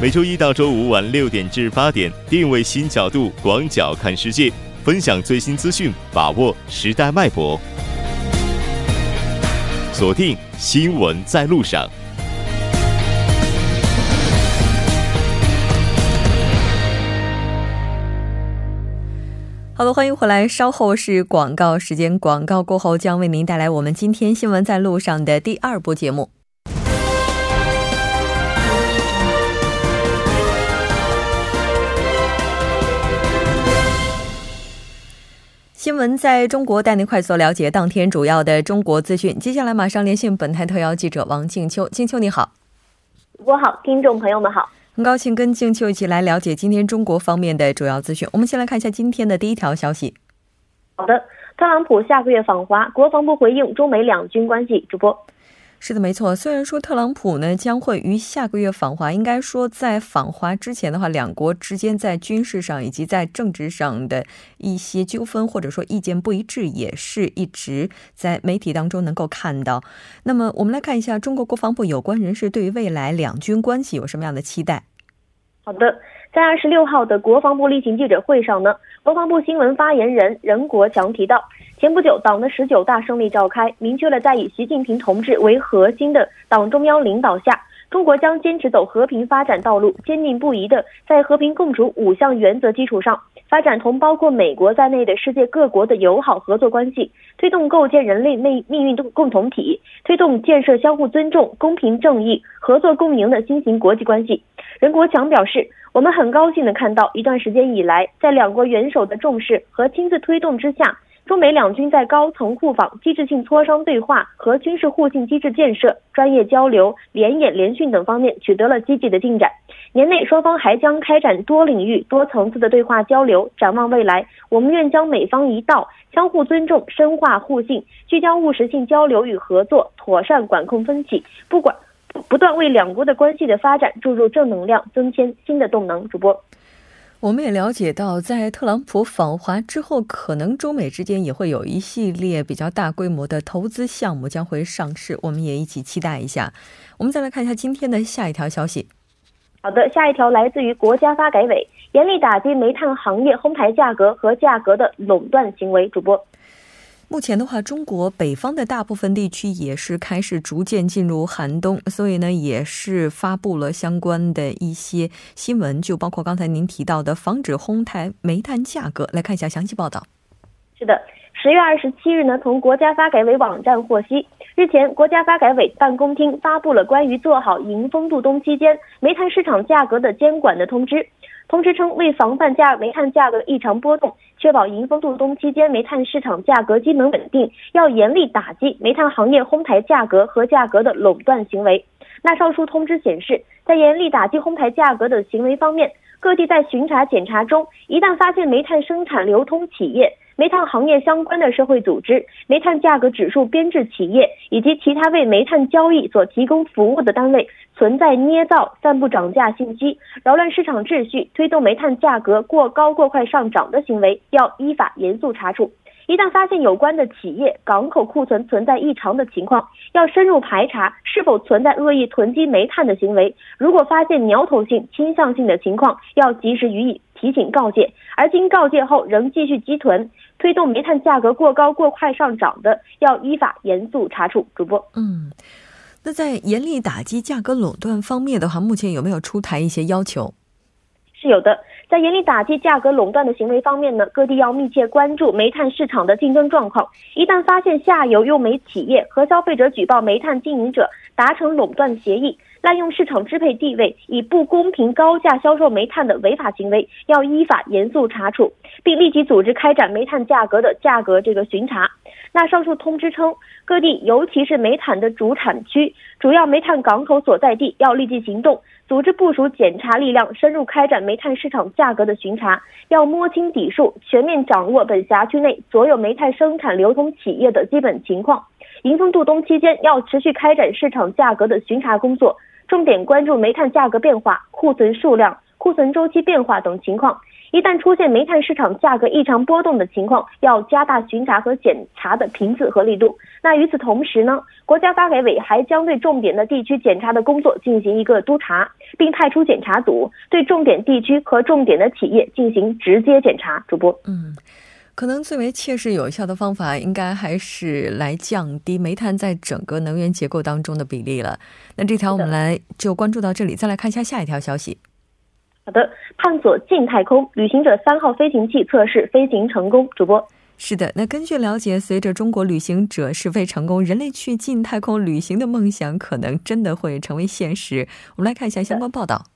每周一到周五晚六点至八点，定位新角度，广角看世界，分享最新资讯，把握时代脉搏。锁定新闻在路上。好的，欢迎回来。稍后是广告时间，广告过后将为您带来我们今天新闻在路上的第二部节目。新闻在中国带您快速了解当天主要的中国资讯。接下来马上连线本台特邀记者王静秋。静秋你好，主播好，听众朋友们好，很高兴跟静秋一起来了解今天中国方面的主要资讯。我们先来看一下今天的第一条消息。好的，特朗普下个月访华，国防部回应中美两军关系。主播。是的，没错。虽然说特朗普呢将会于下个月访华，应该说在访华之前的话，两国之间在军事上以及在政治上的一些纠纷或者说意见不一致，也是一直在媒体当中能够看到。那么，我们来看一下中国国防部有关人士对于未来两军关系有什么样的期待？好的，在二十六号的国防部例行记者会上呢，国防部新闻发言人任国强提到。前不久，党的十九大胜利召开，明确了在以习近平同志为核心的党中央领导下，中国将坚持走和平发展道路，坚定不移的在和平共处五项原则基础上，发展同包括美国在内的世界各国的友好合作关系，推动构建人类命命运共同体，推动建设相互尊重、公平正义、合作共赢的新型国际关系。任国强表示，我们很高兴的看到，一段时间以来，在两国元首的重视和亲自推动之下。中美两军在高层互访、机制性磋商对话和军事互信机制建设、专业交流、联演联训等方面取得了积极的进展。年内双方还将开展多领域、多层次的对话交流。展望未来，我们愿将美方一道，相互尊重、深化互信，聚焦务实性交流与合作，妥善管控分歧，不管不断为两国的关系的发展注入正能量，增添新的动能。主播。我们也了解到，在特朗普访华之后，可能中美之间也会有一系列比较大规模的投资项目将会上市，我们也一起期待一下。我们再来看一下今天的下一条消息。好的，下一条来自于国家发改委，严厉打击煤炭行业哄抬价格和价格的垄断行为。主播。目前的话，中国北方的大部分地区也是开始逐渐进入寒冬，所以呢，也是发布了相关的一些新闻，就包括刚才您提到的防止哄抬煤炭价格。来看一下详细报道。是的，十月二十七日呢，从国家发改委网站获悉，日前国家发改委办公厅发布了关于做好迎风度冬期间煤炭市场价格的监管的通知。通知称，为防范价煤炭价格异常波动，确保迎峰度冬期间煤炭市场价格基本稳定，要严厉打击煤炭行业哄抬价格和价格的垄断行为。那上述通知显示，在严厉打击哄抬价格的行为方面，各地在巡查检查中，一旦发现煤炭生产流通企业。煤炭行业相关的社会组织、煤炭价格指数编制企业以及其他为煤炭交易所提供服务的单位存在捏造、散布涨价信息、扰乱市场秩序、推动煤炭价格过高过快上涨的行为，要依法严肃查处。一旦发现有关的企业港口库存存在异常的情况，要深入排查是否存在恶意囤积煤炭的行为。如果发现苗头性、倾向性的情况，要及时予以提醒告诫。而经告诫后仍继续积囤。推动煤炭价格过高过快上涨的，要依法严肃查处。主播，嗯，那在严厉打击价格垄断方面的话，目前有没有出台一些要求？是有的，在严厉打击价格垄断的行为方面呢，各地要密切关注煤炭市场的竞争状况。一旦发现下游用煤企业和消费者举报煤炭经营者达成垄断协议。滥用市场支配地位，以不公平高价销售煤炭的违法行为，要依法严肃查处，并立即组织开展煤炭价格的价格这个巡查。那上述通知称，各地尤其是煤炭的主产区、主要煤炭港口所在地，要立即行动，组织部署检查力量，深入开展煤炭市场价格的巡查，要摸清底数，全面掌握本辖区内所有煤炭生产流通企业的基本情况。迎风度冬期间，要持续开展市场价格的巡查工作。重点关注煤炭价格变化、库存数量、库存周期变化等情况，一旦出现煤炭市场价格异常波动的情况，要加大巡查和检查的频次和力度。那与此同时呢，国家发改委还将对重点的地区检查的工作进行一个督查，并派出检查组对重点地区和重点的企业进行直接检查。主播，嗯。可能最为切实有效的方法，应该还是来降低煤炭在整个能源结构当中的比例了。那这条我们来就关注到这里，再来看一下下一条消息。好的，探索近太空，旅行者三号飞行器测试飞行成功。主播，是的。那根据了解，随着中国旅行者试飞成功，人类去近太空旅行的梦想可能真的会成为现实。我们来看一下相关报道。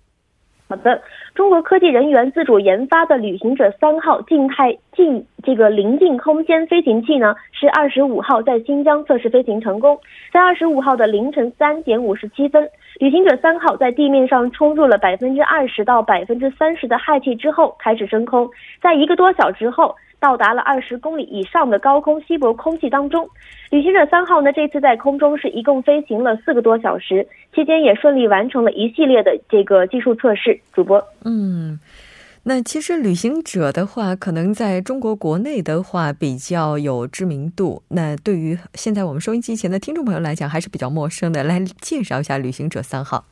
好的，中国科技人员自主研发的旅行者三号静态近这个临近空间飞行器呢，是二十五号在新疆测试飞行成功。在二十五号的凌晨三点五十七分，旅行者三号在地面上冲入了百分之二十到百分之三十的氦气之后，开始升空。在一个多小时后。到达了二十公里以上的高空稀薄空气当中，旅行者三号呢，这次在空中是一共飞行了四个多小时，期间也顺利完成了一系列的这个技术测试。主播，嗯，那其实旅行者的话，可能在中国国内的话比较有知名度，那对于现在我们收音机前的听众朋友来讲，还是比较陌生的。来介绍一下旅行者三号。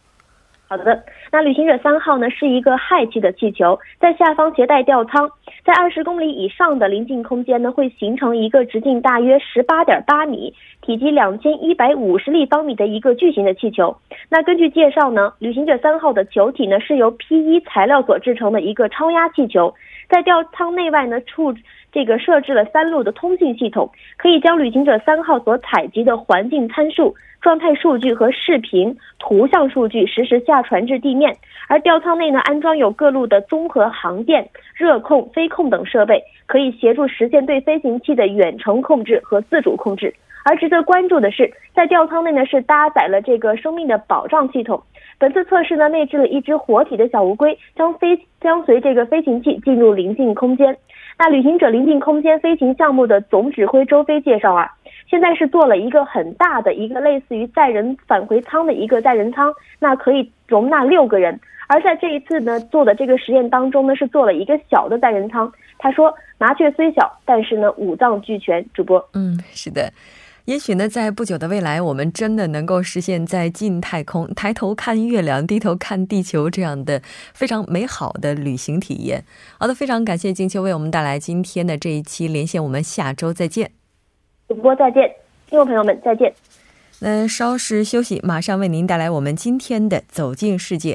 好的，那旅行者三号呢是一个氦气的气球，在下方携带吊舱，在二十公里以上的临近空间呢，会形成一个直径大约十八点八米、体积两千一百五十立方米的一个巨型的气球。那根据介绍呢，旅行者三号的球体呢是由 P 一材料所制成的一个超压气球，在吊舱内外呢处这个设置了三路的通信系统，可以将旅行者三号所采集的环境参数。状态数据和视频、图像数据实时下传至地面，而吊舱内呢安装有各路的综合航电、热控、飞控等设备，可以协助实现对飞行器的远程控制和自主控制。而值得关注的是，在吊舱内呢是搭载了这个生命的保障系统。本次测试呢内置了一只活体的小乌龟，将飞将随这个飞行器进入临近空间。那旅行者临近空间飞行项目的总指挥周飞介绍啊。现在是做了一个很大的一个类似于载人返回舱的一个载人舱，那可以容纳六个人。而在这一次呢做的这个实验当中呢，是做了一个小的载人舱。他说：“麻雀虽小，但是呢五脏俱全。”主播，嗯，是的，也许呢在不久的未来，我们真的能够实现在近太空抬头看月亮、低头看地球这样的非常美好的旅行体验。好的，非常感谢金秋为我们带来今天的这一期连线，我们下周再见。主播再见，听众朋友们再见。那稍事休息，马上为您带来我们今天的《走进世界》。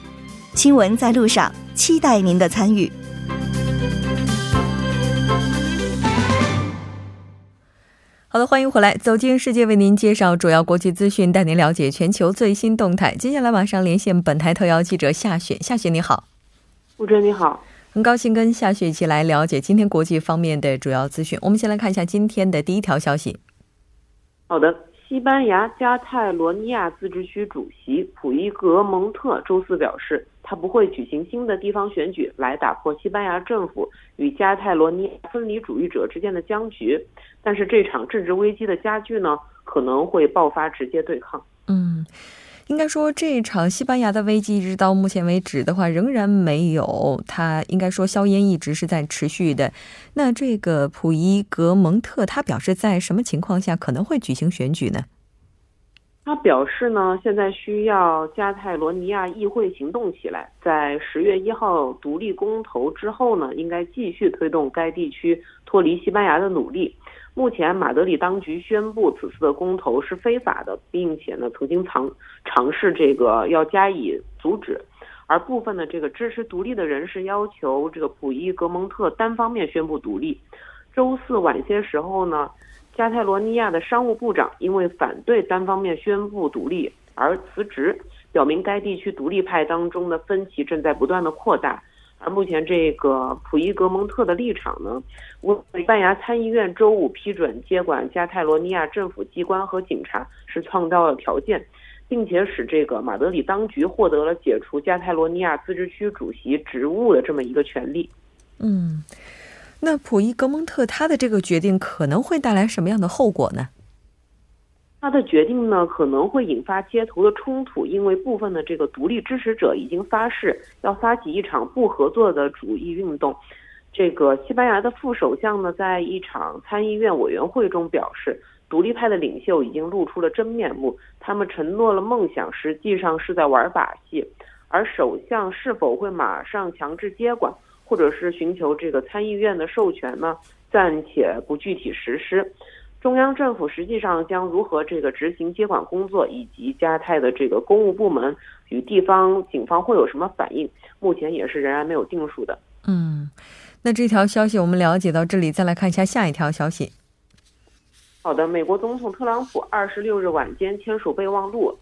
新闻在路上，期待您的参与。好的，欢迎回来，走进世界，为您介绍主要国际资讯，带您了解全球最新动态。接下来马上连线本台特邀记者夏雪，夏雪你好，吴哲你好，很高兴跟夏雪一起来了解今天国际方面的主要资讯。我们先来看一下今天的第一条消息。好的。西班牙加泰罗尼亚自治区主席普伊格蒙特周四表示，他不会举行新的地方选举来打破西班牙政府与加泰罗尼亚分离主义者之间的僵局。但是，这场政治危机的加剧呢，可能会爆发直接对抗。嗯。应该说，这场西班牙的危机，一直到目前为止的话，仍然没有。它应该说，硝烟一直是在持续的。那这个普伊格蒙特，他表示在什么情况下可能会举行选举呢？他表示呢，现在需要加泰罗尼亚议会行动起来，在十月一号独立公投之后呢，应该继续推动该地区脱离西班牙的努力。目前，马德里当局宣布此次的公投是非法的，并且呢，曾经尝尝试这个要加以阻止。而部分的这个支持独立的人士要求这个普伊格蒙特单方面宣布独立。周四晚些时候呢，加泰罗尼亚的商务部长因为反对单方面宣布独立而辞职，表明该地区独立派当中的分歧正在不断的扩大。而目前这个普伊格蒙特的立场呢，为西班牙参议院周五批准接管加泰罗尼亚政府机关和警察是创造了条件，并且使这个马德里当局获得了解除加泰罗尼亚自治区主席职务的这么一个权利。嗯，那普伊格蒙特他的这个决定可能会带来什么样的后果呢？他的决定呢可能会引发街头的冲突，因为部分的这个独立支持者已经发誓要发起一场不合作的主义运动。这个西班牙的副首相呢，在一场参议院委员会中表示，独立派的领袖已经露出了真面目，他们承诺了梦想，实际上是在玩把戏。而首相是否会马上强制接管，或者是寻求这个参议院的授权呢？暂且不具体实施。中央政府实际上将如何这个执行接管工作，以及加泰的这个公务部门与地方警方会有什么反应，目前也是仍然没有定数的。嗯，那这条消息我们了解到这里，再来看一下下一条消息。好的，美国总统特朗普二十六日晚间签署备忘录，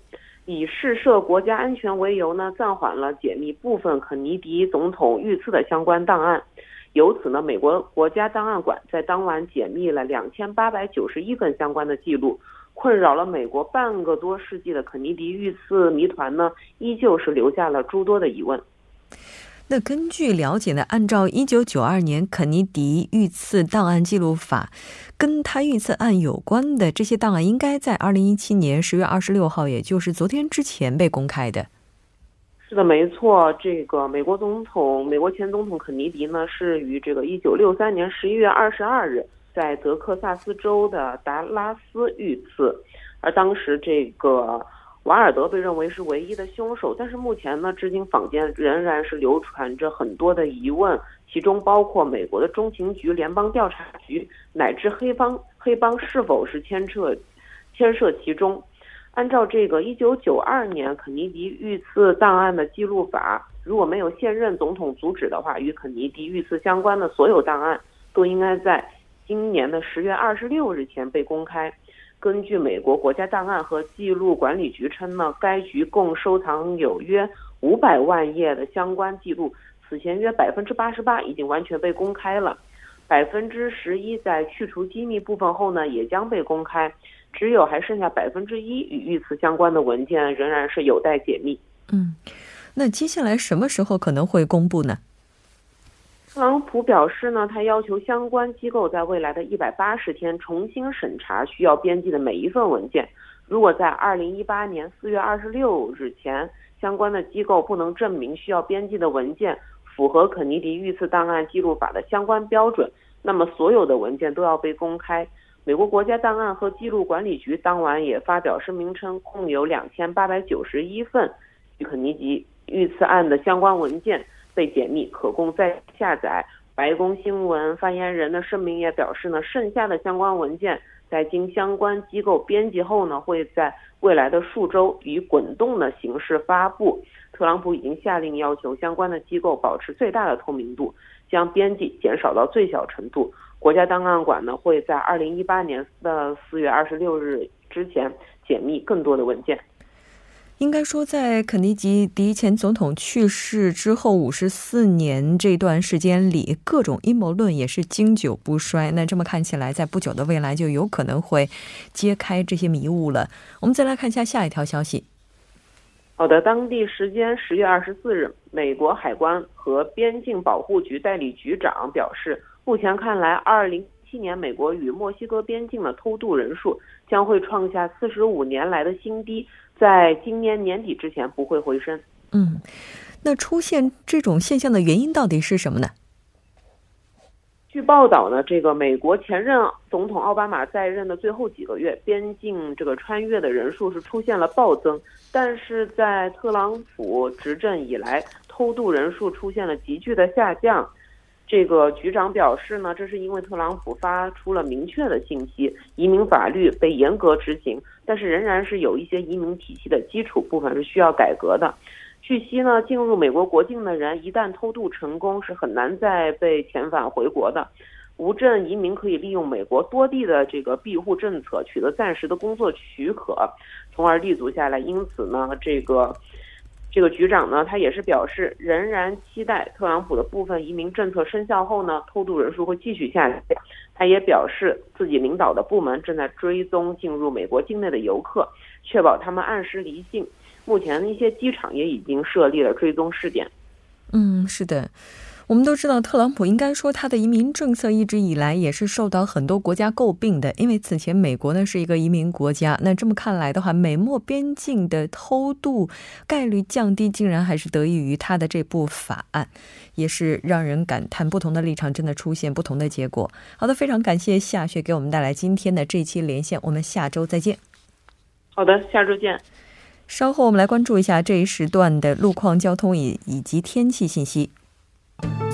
以试射国家安全为由呢，暂缓了解密部分肯尼迪总统遇刺的相关档案。由此呢，美国国家档案馆在当晚解密了两千八百九十一份相关的记录，困扰了美国半个多世纪的肯尼迪遇刺谜团呢，依旧是留下了诸多的疑问。那根据了解呢，按照一九九二年肯尼迪遇刺档案记录法，跟他遇刺案有关的这些档案，应该在二零一七年十月二十六号，也就是昨天之前被公开的。是的，没错。这个美国总统、美国前总统肯尼迪呢，是于这个一九六三年十一月二十二日在德克萨斯州的达拉斯遇刺，而当时这个瓦尔德被认为是唯一的凶手。但是目前呢，至今坊间仍然是流传着很多的疑问，其中包括美国的中情局、联邦调查局乃至黑帮黑帮是否是牵涉牵涉其中。按照这个一九九二年肯尼迪遇刺档案的记录法，如果没有现任总统阻止的话，与肯尼迪遇刺相关的所有档案都应该在今年的十月二十六日前被公开。根据美国国家档案和记录管理局称呢，该局共收藏有约五百万页的相关记录，此前约百分之八十八已经完全被公开了，百分之十一在去除机密部分后呢，也将被公开。只有还剩下百分之一与遇刺相关的文件仍然是有待解密。嗯，那接下来什么时候可能会公布呢？特朗普表示呢，他要求相关机构在未来的一百八十天重新审查需要编辑的每一份文件。如果在二零一八年四月二十六日前，相关的机构不能证明需要编辑的文件符合肯尼迪遇刺档案记录法的相关标准，那么所有的文件都要被公开。美国国家档案和记录管理局当晚也发表声明称，共有两千八百九十一份与肯尼迪遇刺案的相关文件被解密，可供再下载。白宫新闻发言人的声明也表示呢，剩下的相关文件在经相关机构编辑后呢，会在未来的数周以滚动的形式发布。特朗普已经下令要求相关的机构保持最大的透明度，将编辑减少到最小程度。国家档案馆呢会在二零一八年的四月二十六日之前解密更多的文件。应该说，在肯尼迪前总统去世之后五十四年这段时间里，各种阴谋论也是经久不衰。那这么看起来，在不久的未来就有可能会揭开这些迷雾了。我们再来看一下下一条消息。好的，当地时间十月二十四日，美国海关和边境保护局代理局长表示。目前看来，二零一七年美国与墨西哥边境的偷渡人数将会创下四十五年来的新低，在今年年底之前不会回升。嗯，那出现这种现象的原因到底是什么呢？据报道呢，这个美国前任总统奥巴马在任的最后几个月，边境这个穿越的人数是出现了暴增，但是在特朗普执政以来，偷渡人数出现了急剧的下降。这个局长表示呢，这是因为特朗普发出了明确的信息，移民法律被严格执行，但是仍然是有一些移民体系的基础部分是需要改革的。据悉呢，进入美国国境的人一旦偷渡成功，是很难再被遣返回国的。无证移民可以利用美国多地的这个庇护政策取得暂时的工作许可，从而立足下来。因此呢，这个这个局长呢，他也是表示，仍然期待特朗普的部分移民政策生效后呢，偷渡人数会继续下降。他也表示，自己领导的部门正在追踪进入美国境内的游客，确保他们按时离境。目前的一些机场也已经设立了追踪试点。嗯，是的。我们都知道，特朗普应该说他的移民政策一直以来也是受到很多国家诟病的，因为此前美国呢是一个移民国家。那这么看来的话，美墨边境的偷渡概率降低，竟然还是得益于他的这部法案，也是让人感叹，不同的立场真的出现不同的结果。好的，非常感谢夏雪给我们带来今天的这期连线，我们下周再见。好的，下周见。稍后我们来关注一下这一时段的路况、交通以以及天气信息。Thank you.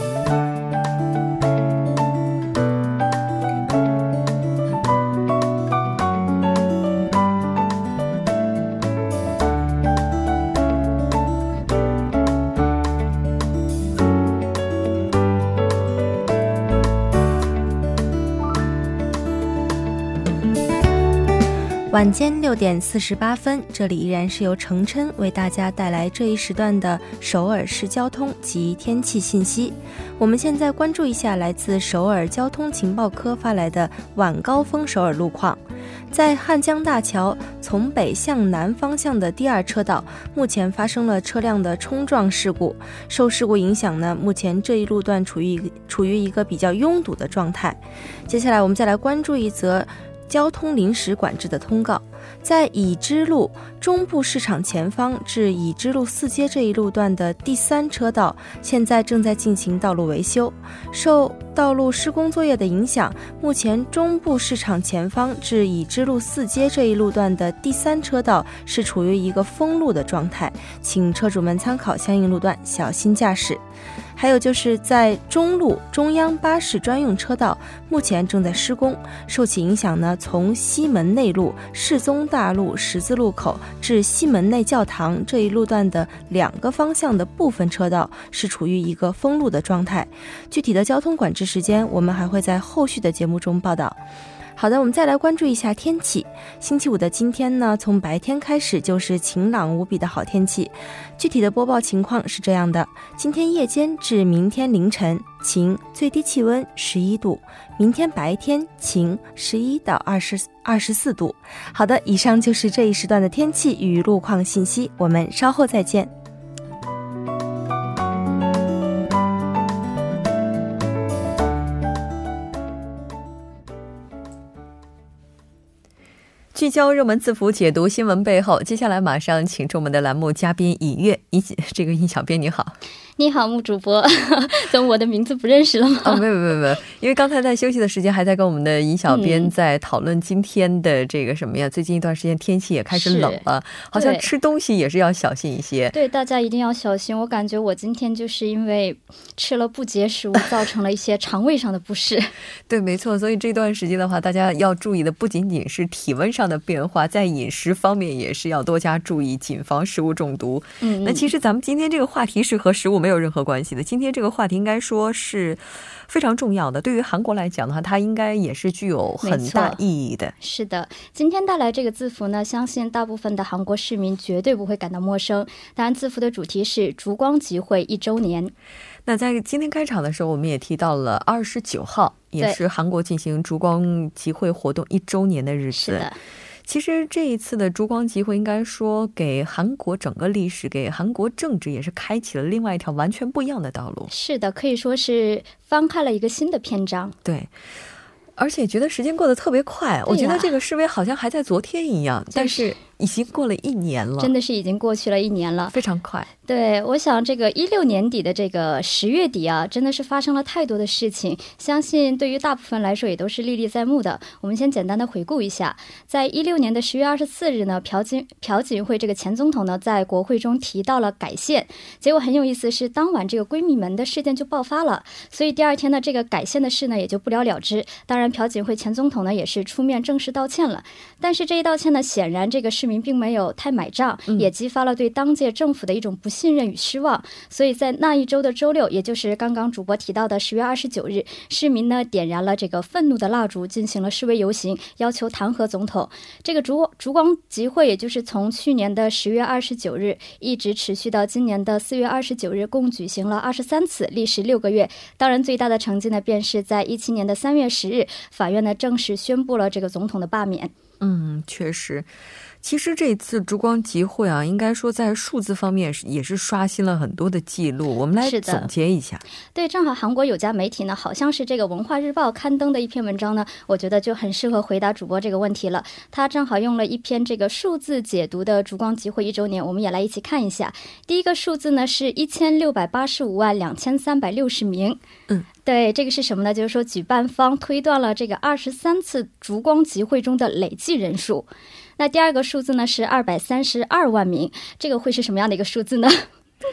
晚间六点四十八分，这里依然是由程琛为大家带来这一时段的首尔市交通及天气信息。我们现在关注一下来自首尔交通情报科发来的晚高峰首尔路况。在汉江大桥从北向南方向的第二车道，目前发生了车辆的冲撞事故。受事故影响呢，目前这一路段处于处于一个比较拥堵的状态。接下来我们再来关注一则。交通临时管制的通告，在已知路中部市场前方至已知路四街这一路段的第三车道，现在正在进行道路维修。受道路施工作业的影响，目前中部市场前方至已知路四街这一路段的第三车道是处于一个封路的状态，请车主们参考相应路段，小心驾驶。还有就是在中路中央巴士专用车道，目前正在施工，受其影响呢，从西门内路世宗大路十字路口至西门内教堂这一路段的两个方向的部分车道是处于一个封路的状态。具体的交通管制时间，我们还会在后续的节目中报道。好的，我们再来关注一下天气。星期五的今天呢，从白天开始就是晴朗无比的好天气。具体的播报情况是这样的：今天夜间至明天凌晨晴，最低气温十一度；明天白天晴，十一到二十二十四度。好的，以上就是这一时段的天气与路况信息。我们稍后再见。聚焦热门字符，解读新闻背后。接下来马上请出我们的栏目嘉宾尹月，尹这个尹小编你好。你好，木主播，怎么我的名字不认识了吗？哦，没有没有没有，因为刚才在休息的时间还在跟我们的尹小编在讨论今天的这个什么呀？最近一段时间天气也开始冷了，好像吃东西也是要小心一些。对，大家一定要小心。我感觉我今天就是因为吃了不洁食物，造成了一些肠胃上的不适。对，没错。所以这段时间的话，大家要注意的不仅仅是体温上的变化，在饮食方面也是要多加注意，谨防食物中毒。嗯，那其实咱们今天这个话题是和食物没有任何关系的。今天这个话题应该说是非常重要的，对于韩国来讲的话，它应该也是具有很大意义的。是的，今天带来这个字符呢，相信大部分的韩国市民绝对不会感到陌生。当然，字符的主题是烛光集会一周年。那在今天开场的时候，我们也提到了二十九号，也是韩国进行烛光集会活动一周年的日子。是的。其实这一次的烛光集会，应该说给韩国整个历史、给韩国政治也是开启了另外一条完全不一样的道路。是的，可以说是翻开了一个新的篇章。对，而且觉得时间过得特别快，我觉得这个示威好像还在昨天一样，但是。已经过了一年了，真的是已经过去了一年了，非常快。对，我想这个一六年底的这个十月底啊，真的是发生了太多的事情，相信对于大部分来说也都是历历在目的。我们先简单的回顾一下，在一六年的十月二十四日呢，朴槿朴槿惠这个前总统呢，在国会中提到了改宪，结果很有意思，是当晚这个闺蜜门的事件就爆发了，所以第二天呢，这个改宪的事呢也就不了了之。当然。然，朴槿惠前总统呢也是出面正式道歉了，但是这一道歉呢，显然这个市民并没有太买账，也激发了对当届政府的一种不信任与失望。所以在那一周的周六，也就是刚刚主播提到的十月二十九日，市民呢点燃了这个愤怒的蜡烛，进行了示威游行，要求弹劾总统。这个烛烛光集会，也就是从去年的十月二十九日一直持续到今年的四月二十九日，共举行了二十三次，历时六个月。当然，最大的成绩呢，便是在一七年的三月十日，法院呢正式宣布了这个总统的罢免。嗯，确实。其实这次烛光集会啊，应该说在数字方面也是刷新了很多的记录。我们来总结一下。对，正好韩国有家媒体呢，好像是这个文化日报刊登的一篇文章呢，我觉得就很适合回答主播这个问题了。他正好用了一篇这个数字解读的烛光集会一周年，我们也来一起看一下。第一个数字呢是一千六百八十五万两千三百六十名。嗯，对，这个是什么呢？就是说举办方推断了这个二十三次烛光集会中的累计人数。那第二个数字呢是二百三十二万名，这个会是什么样的一个数字呢？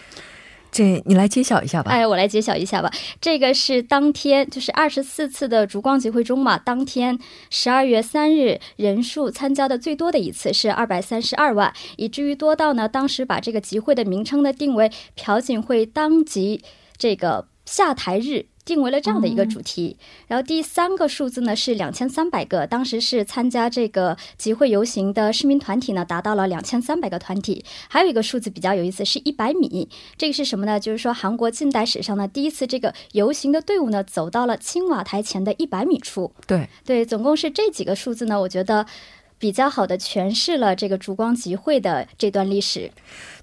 这你来揭晓一下吧。哎，我来揭晓一下吧。这个是当天，就是二十四次的烛光集会中嘛，当天十二月三日人数参加的最多的一次是二百三十二万，以至于多到呢，当时把这个集会的名称呢定为朴槿惠当即这个下台日。定为了这样的一个主题，然后第三个数字呢是两千三百个，当时是参加这个集会游行的市民团体呢达到了两千三百个团体，还有一个数字比较有意思，是一百米，这个是什么呢？就是说韩国近代史上呢第一次这个游行的队伍呢走到了青瓦台前的一百米处。对对，总共是这几个数字呢，我觉得比较好的诠释了这个烛光集会的这段历史。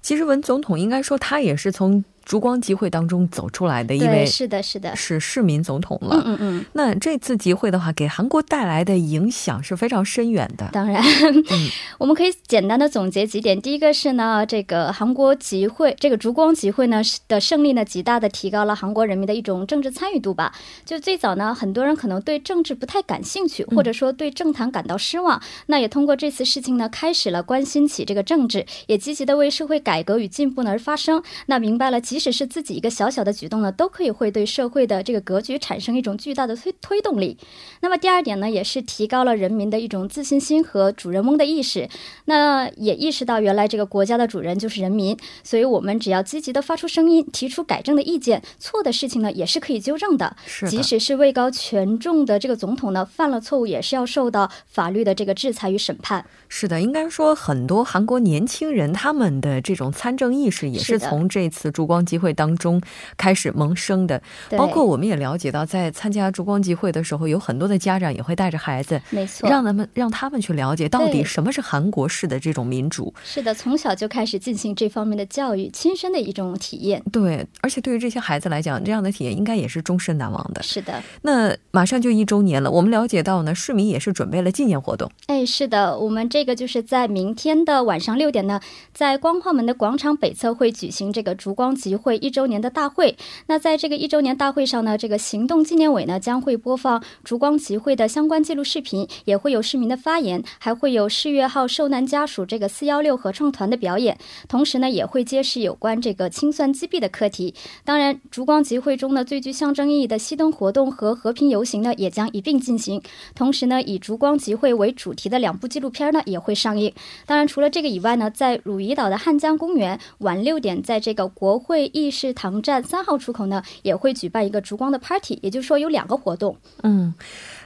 其实文总统应该说他也是从。烛光集会当中走出来的一位是的，是的，是市民总统了。嗯嗯嗯。那这次集会的话，给韩国带来的影响是非常深远的。当然，我们可以简单的总结几点。第一个是呢，这个韩国集会，这个烛光集会呢的胜利呢，极大的提高了韩国人民的一种政治参与度吧。就最早呢，很多人可能对政治不太感兴趣，或者说对政坛感到失望。那也通过这次事情呢，开始了关心起这个政治，也积极的为社会改革与进步呢而发生。那明白了，即使是自己一个小小的举动呢，都可以会对社会的这个格局产生一种巨大的推推动力。那么第二点呢，也是提高了人民的一种自信心和主人翁的意识。那也意识到原来这个国家的主人就是人民，所以我们只要积极的发出声音，提出改正的意见，错的事情呢也是可以纠正的。是即使是位高权重的这个总统呢，犯了错误也是要受到法律的这个制裁与审判。是的，应该说很多韩国年轻人他们的这种参政意识也是从这次烛光集会当中开始萌生的。包括我们也了解到，在参加烛光集会的时候，有很多的家长也会带着孩子，没错，让他们让他们去了解到底什么是韩国式的这种民主。是的，从小就开始进行这方面的教育，亲身的一种体验。对，而且对于这些孩子来讲，这样的体验应该也是终身难忘的。是的，那马上就一周年了，我们了解到呢，市民也是准备了纪念活动。哎，是的，我们这。这个就是在明天的晚上六点呢，在光化门广场北侧会举行这个烛光集会一周年的大会。那在这个一周年大会上呢，这个行动纪念委呢将会播放烛光集会的相关记录视频，也会有市民的发言，还会有世越号受难家属这个四幺六合唱团的表演。同时呢，也会揭示有关这个清算击毙的课题。当然，烛光集会中呢最具象征意义的熄灯活动和和平游行呢也将一并进行。同时呢，以烛光集会为主题的两部纪录片呢。也会上映。当然，除了这个以外呢，在汝矣岛的汉江公园晚六点，在这个国会议事堂站三号出口呢，也会举办一个烛光的 party。也就是说，有两个活动。嗯。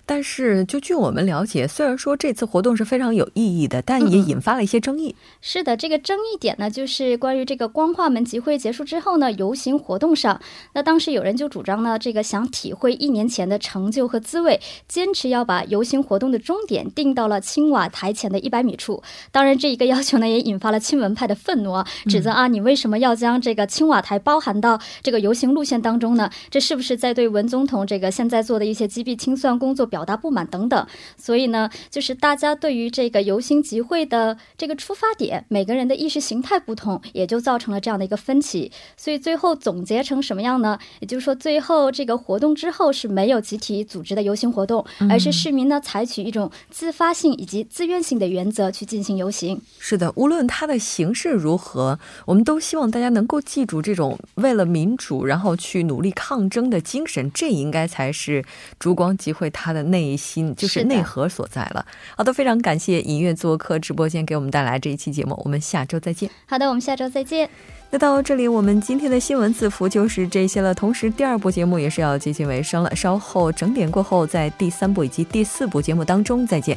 但是，就据我们了解，虽然说这次活动是非常有意义的，但也引发了一些争议。是的，这个争议点呢，就是关于这个光化门集会结束之后呢，游行活动上，那当时有人就主张呢，这个想体会一年前的成就和滋味，坚持要把游行活动的终点定到了青瓦台前的一百米处。当然，这一个要求呢，也引发了亲文派的愤怒啊，指责啊，你为什么要将这个青瓦台包含到这个游行路线当中呢？这是不是在对文总统这个现在做的一些击毙清算工作？表达不满等等，所以呢，就是大家对于这个游行集会的这个出发点，每个人的意识形态不同，也就造成了这样的一个分歧。所以最后总结成什么样呢？也就是说，最后这个活动之后是没有集体组织的游行活动，而是市民呢采取一种自发性以及自愿性的原则去进行游行。是的，无论它的形式如何。我们都希望大家能够记住这种为了民主然后去努力抗争的精神，这应该才是烛光集会它的内心，就是内核所在了。好的，非常感谢尹月做客直播间给我们带来这一期节目，我们下周再见。好的，我们下周再见。那到这里，我们今天的新闻字符就是这些了。同时，第二部节目也是要接近尾声了，稍后整点过后，在第三部以及第四部节目当中再见。